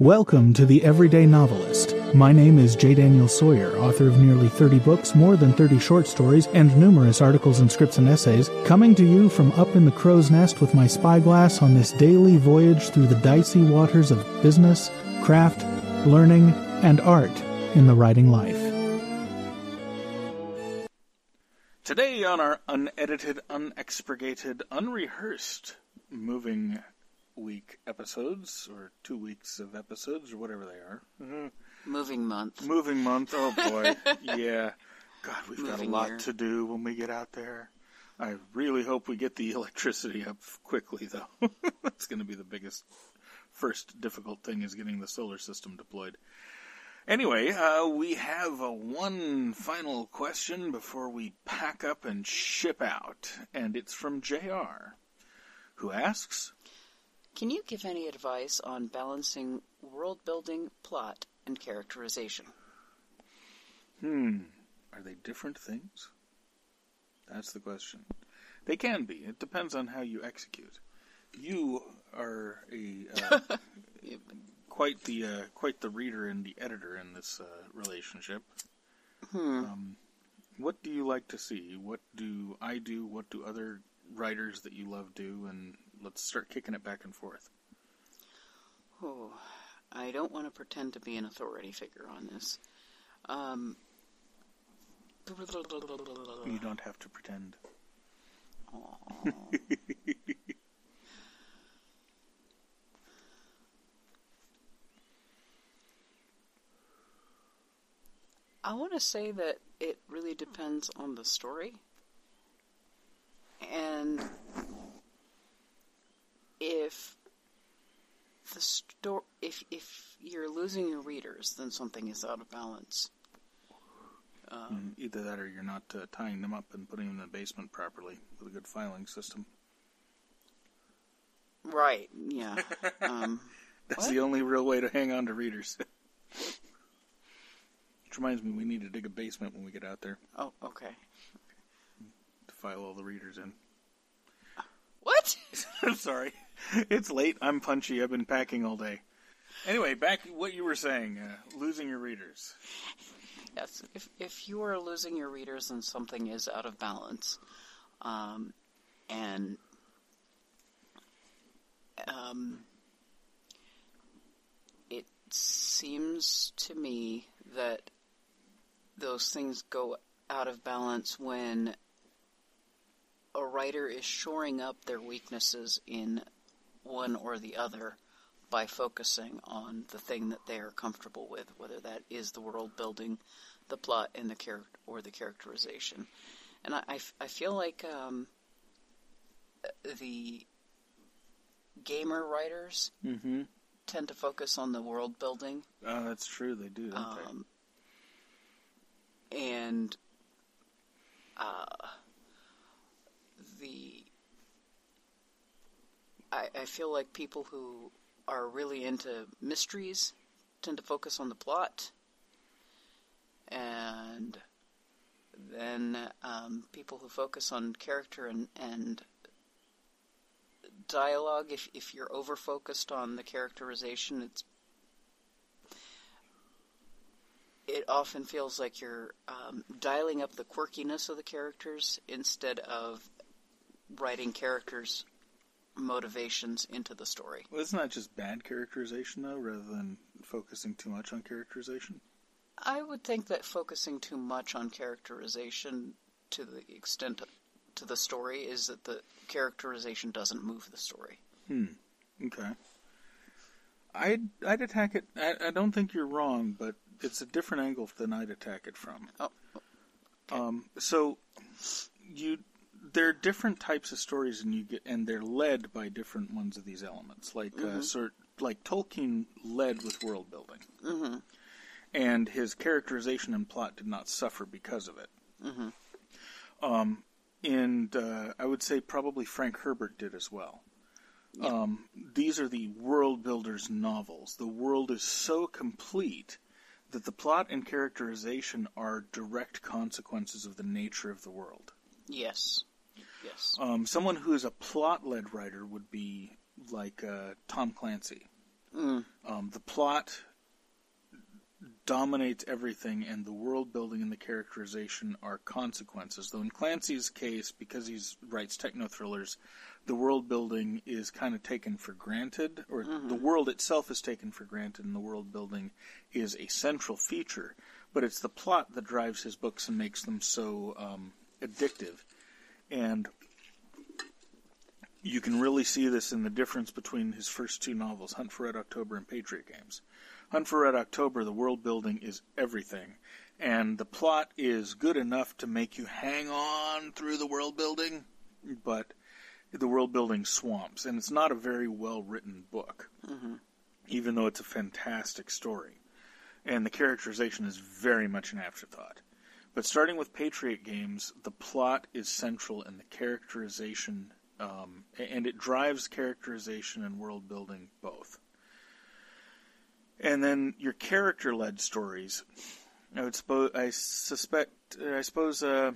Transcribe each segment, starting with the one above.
Welcome to The Everyday Novelist. My name is J. Daniel Sawyer, author of nearly 30 books, more than 30 short stories, and numerous articles and scripts and essays, coming to you from up in the crow's nest with my spyglass on this daily voyage through the dicey waters of business, craft, learning, and art in the writing life. Today on our unedited, unexpurgated, unrehearsed moving week episodes, or two weeks of episodes, or whatever they are. Moving month. Moving month, oh boy. yeah. God, we've got a lot year. to do when we get out there. I really hope we get the electricity up quickly, though. That's going to be the biggest, first difficult thing is getting the solar system deployed. Anyway, uh, we have uh, one final question before we pack up and ship out, and it's from JR, who asks, Can you give any advice on balancing world building, plot, and characterization? Hmm, are they different things? That's the question. They can be. It depends on how you execute. You are a uh, quite the uh, quite the reader and the editor in this uh, relationship. Um, what do you like to see? What do I do? What do other writers that you love do? And let's start kicking it back and forth. Oh, I don't want to pretend to be an authority figure on this. Um, You don't have to pretend. I want to say that it really depends on the story. And if the if if you're losing your readers, then something is out of balance. Mm, Either that, or you're not uh, tying them up and putting them in the basement properly with a good filing system. Right. Yeah. Um, That's What? the only real way to hang on to readers. Which reminds me, we need to dig a basement when we get out there oh, okay. to file all the readers in. What? I'm sorry. It's late. I'm punchy. I've been packing all day. Anyway, back what you were saying. Uh, losing your readers. Yes. If if you are losing your readers, then something is out of balance, um, and um, it seems to me that those things go out of balance when a writer is shoring up their weaknesses in one or the other by focusing on the thing that they are comfortable with, whether that is the world building, the plot, and the character or the characterization. And I, I f- I feel like um, the gamer writers Mm-hmm. tend to focus on the world building Oh, that's true. They do, um, and uh, the I, I feel like people who are really into mysteries tend to focus on the plot, and then um, people who focus on character and and dialogue. If if you're over focused on the characterization, it's it often feels like you're um, dialing up the quirkiness of the characters instead of writing characters' motivations into the story. Well, it's not just bad characterization, though, rather than focusing too much on characterization. I would think that focusing too much on characterization to the extent to the story is that the characterization doesn't move the story. Okay. I'd, I'd attack it. I, I don't think you're wrong, but it's a different angle than I'd attack it from. Oh, Um, so you there are different types of stories, and you get and they're led by different ones of these elements. Like uh, sort like Tolkien led with world building, mm-hmm. and his characterization and plot did not suffer because of it. Mm-hmm. Um, and uh, I would say probably Frank Herbert did as well. Um, these are the world builders novels. The world is so complete that the plot and characterization are direct consequences of the nature of the world. yes, yes, Um, someone who is a plot led writer would be like uh, Tom Clancy. Mm. Um, the plot dominates everything, and the world building and the characterization are consequences. Though in Clancy's case, because he writes techno thrillers, the world building is kind of taken for granted, or the world itself is taken for granted, and the world building is a central feature. But it's the plot that drives his books and makes them so um, addictive. And you can really see this in the difference between his first two novels, Hunt for Red October and Patriot Games. Hunt for Red October, the world building is everything, and the plot is good enough to make you hang on through the world building, but the world building swamps, and it's not a very well written book, mm-hmm. even though it's a fantastic story. And the characterization is very much an afterthought. But starting with Patriot Games, the plot is central and the characterization, um, and it drives characterization and world building both. And then your character-led stories. I would suppose, I suspect, I suppose, uh,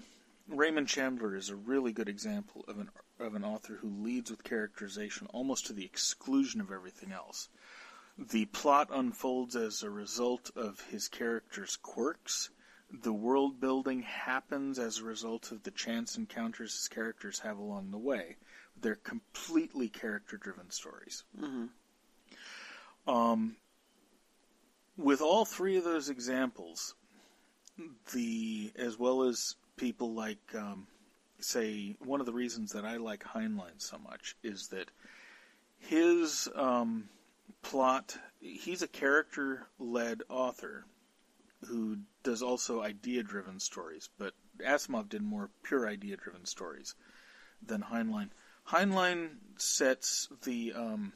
Raymond Chandler is a really good example of an of an author who leads with characterization almost to the exclusion of everything else. The plot unfolds as a result of his character's quirks. The world building happens as a result of the chance encounters his characters have along the way. They're completely character driven stories. Um, with all three of those examples, the as well as people like um, say one of the reasons that I like Heinlein so much is that his um, plot he's a character led author who does also idea driven stories, but Asimov did more pure idea driven stories than Heinlein. Heinlein sets the um,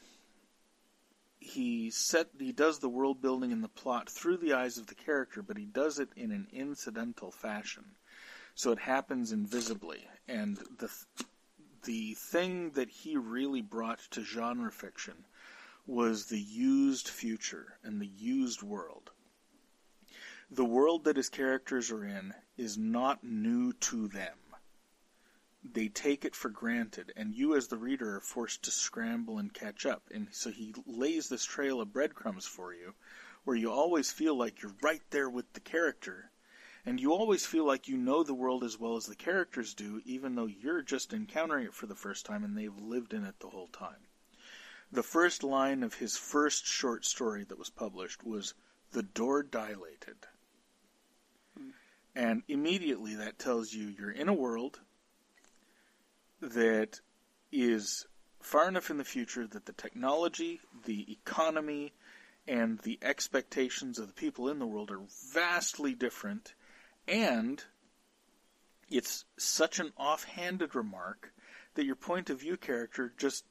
he set he does the world building and the plot through the eyes of the character, but he does it in an incidental fashion. So it happens invisibly, and the the thing that he really brought to genre fiction was the used future and the used world. The world that his characters are in is not new to them. They take it for granted, and you, as the reader, are forced to scramble and catch up. And so he lays this trail of breadcrumbs for you, where you always feel like you're right there with the character, and you always feel like you know the world as well as the characters do, even though you're just encountering it for the first time and they've lived in it the whole time. The first line of his first short story that was published was, The door dilated. And immediately that tells you you're in a world that is far enough in the future that the technology, the economy, and the expectations of the people in the world are vastly different, and it's such an offhanded remark that your point of view character just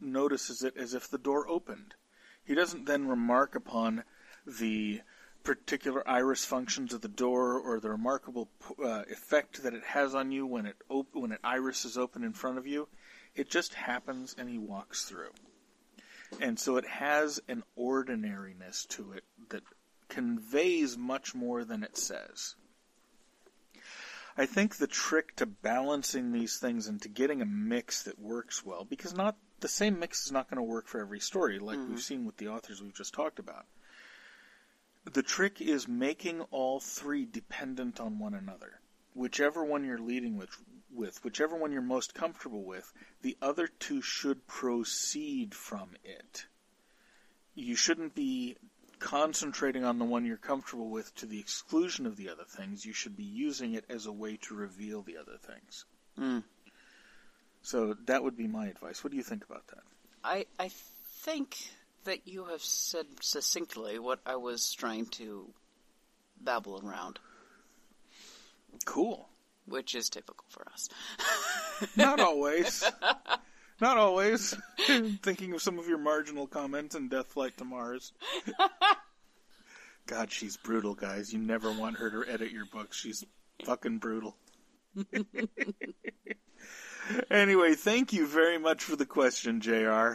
notices it as if the door opened. He doesn't then remark upon the particular iris functions of the door or the remarkable uh, effect that it has on you when it op- when it iris is open in front of you. It just happens and he walks through. And so it has an ordinariness to it that conveys much more than it says. I think the trick to balancing these things and to getting a mix that works well, because not the same mix is not going to work for every story, like we've seen with the authors we've just talked about. The trick is making all three dependent on one another. Whichever one you're leading with, with whichever one you're most comfortable with, the other two should proceed from it. You shouldn't be concentrating on the one you're comfortable with to the exclusion of the other things. You should be using it as a way to reveal the other things. Mm. So that would be my advice. What do you think about that? I I think that you have said succinctly what I was trying to babble around, Cool. which is typical for us. Not always. Not always. Thinking of some of your marginal comments in Death Flight to Mars. God, she's brutal, guys. You never want her to edit your books. She's fucking brutal. anyway, thank you very much for the question, JR.